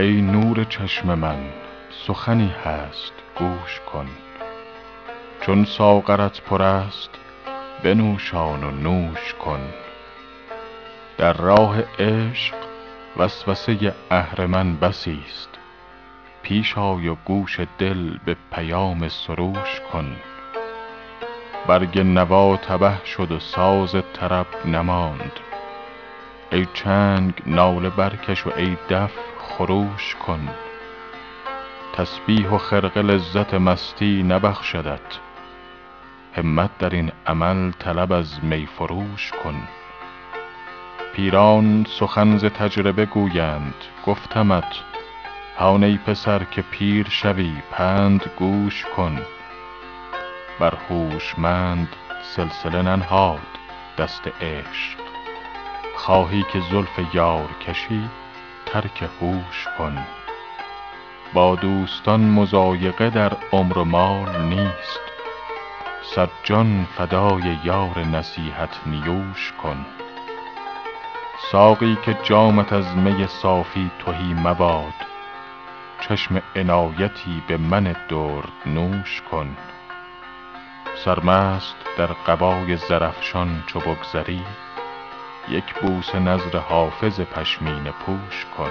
ای نور چشم من سخنی هست گوش کن. چون ساغرت پر است بنوشان و نوش کن. در راه عشق وسوسه اهرمن بسی است. پیش آی و گوش دل به پیام سروش کن. برگ نوا تبه شد و ساز طرب نماند. ای چنگ ناله برکش و ای دف خروش کن. تسبیح و خرقه لذت مستی نبخشدت. همت در این عمل طلب از می فروش کن. پیران سخن ز تجربه گویند گفتمت هان ای پسر که پیر شوی پند گوش کن. بر هوشمند سلسله ننهاد دست عشق. خواهی که زلف یار کشی ترک هوش کن. با دوستان مضایقه در عمر و مال نیست. صد جان فدای یار نصیحت نیوش کن. ساقی که جامت از می صافی تهی مباد چشم عنایتی به من دردنوش کن. سرمست در قبای زرافشان چو بگذری یک بوسه نذر حافظ پشمینه پوش کن.